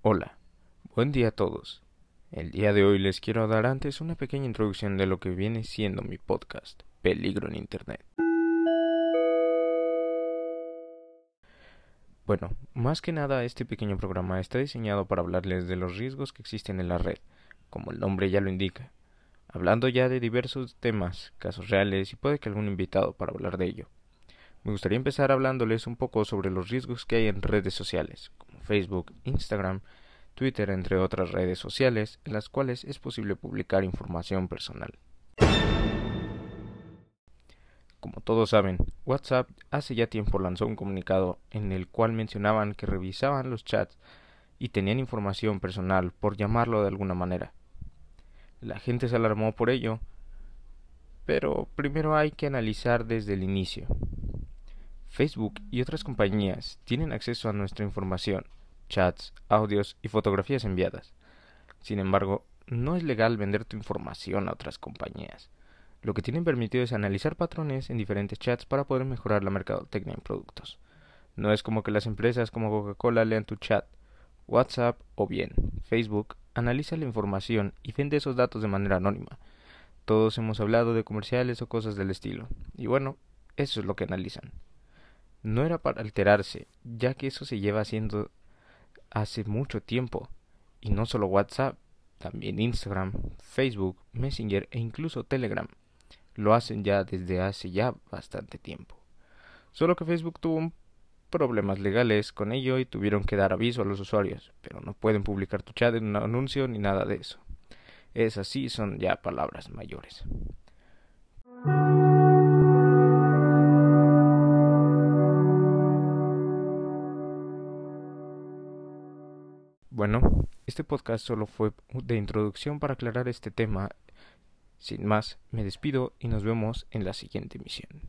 Hola, buen día a todos. El día de hoy les quiero dar antes una pequeña introducción de lo que viene siendo mi podcast, Peligro en Internet. Bueno, más que nada este pequeño programa está diseñado para hablarles de los riesgos que existen en la red, como el nombre ya lo indica, hablando ya de diversos temas, casos reales y puede que algún invitado para hablar de ello. Me gustaría empezar hablándoles un poco sobre los riesgos que hay en redes sociales, Facebook, Instagram, Twitter, entre otras redes sociales, en las cuales es posible publicar información personal. Como todos saben, WhatsApp hace ya tiempo lanzó un comunicado en el cual mencionaban que revisaban los chats y tenían información personal, por llamarlo de alguna manera. La gente se alarmó por ello, pero primero hay que analizar desde el inicio. Facebook y otras compañías tienen acceso a nuestra información, chats, audios y fotografías enviadas. Sin embargo, no es legal vender tu información a otras compañías. Lo que tienen permitido es analizar patrones en diferentes chats para poder mejorar la mercadotecnia en productos. No es como que las empresas como Coca-Cola lean tu chat, WhatsApp o bien Facebook analiza la información y vende esos datos de manera anónima. Todos hemos hablado de comerciales o cosas del estilo. Y bueno, eso es lo que analizan. No era para alterarse, ya que eso se lleva haciendo hace mucho tiempo. Y no solo WhatsApp, también Instagram, Facebook, Messenger e incluso Telegram lo hacen ya desde hace ya bastante tiempo. Solo que Facebook tuvo problemas legales con ello y tuvieron que dar aviso a los usuarios, pero no pueden publicar tu chat en un anuncio ni nada de eso. Es así, son ya palabras mayores. Bueno, este podcast solo fue de introducción para aclarar este tema sin más, me despido y nos vemos en la siguiente misión.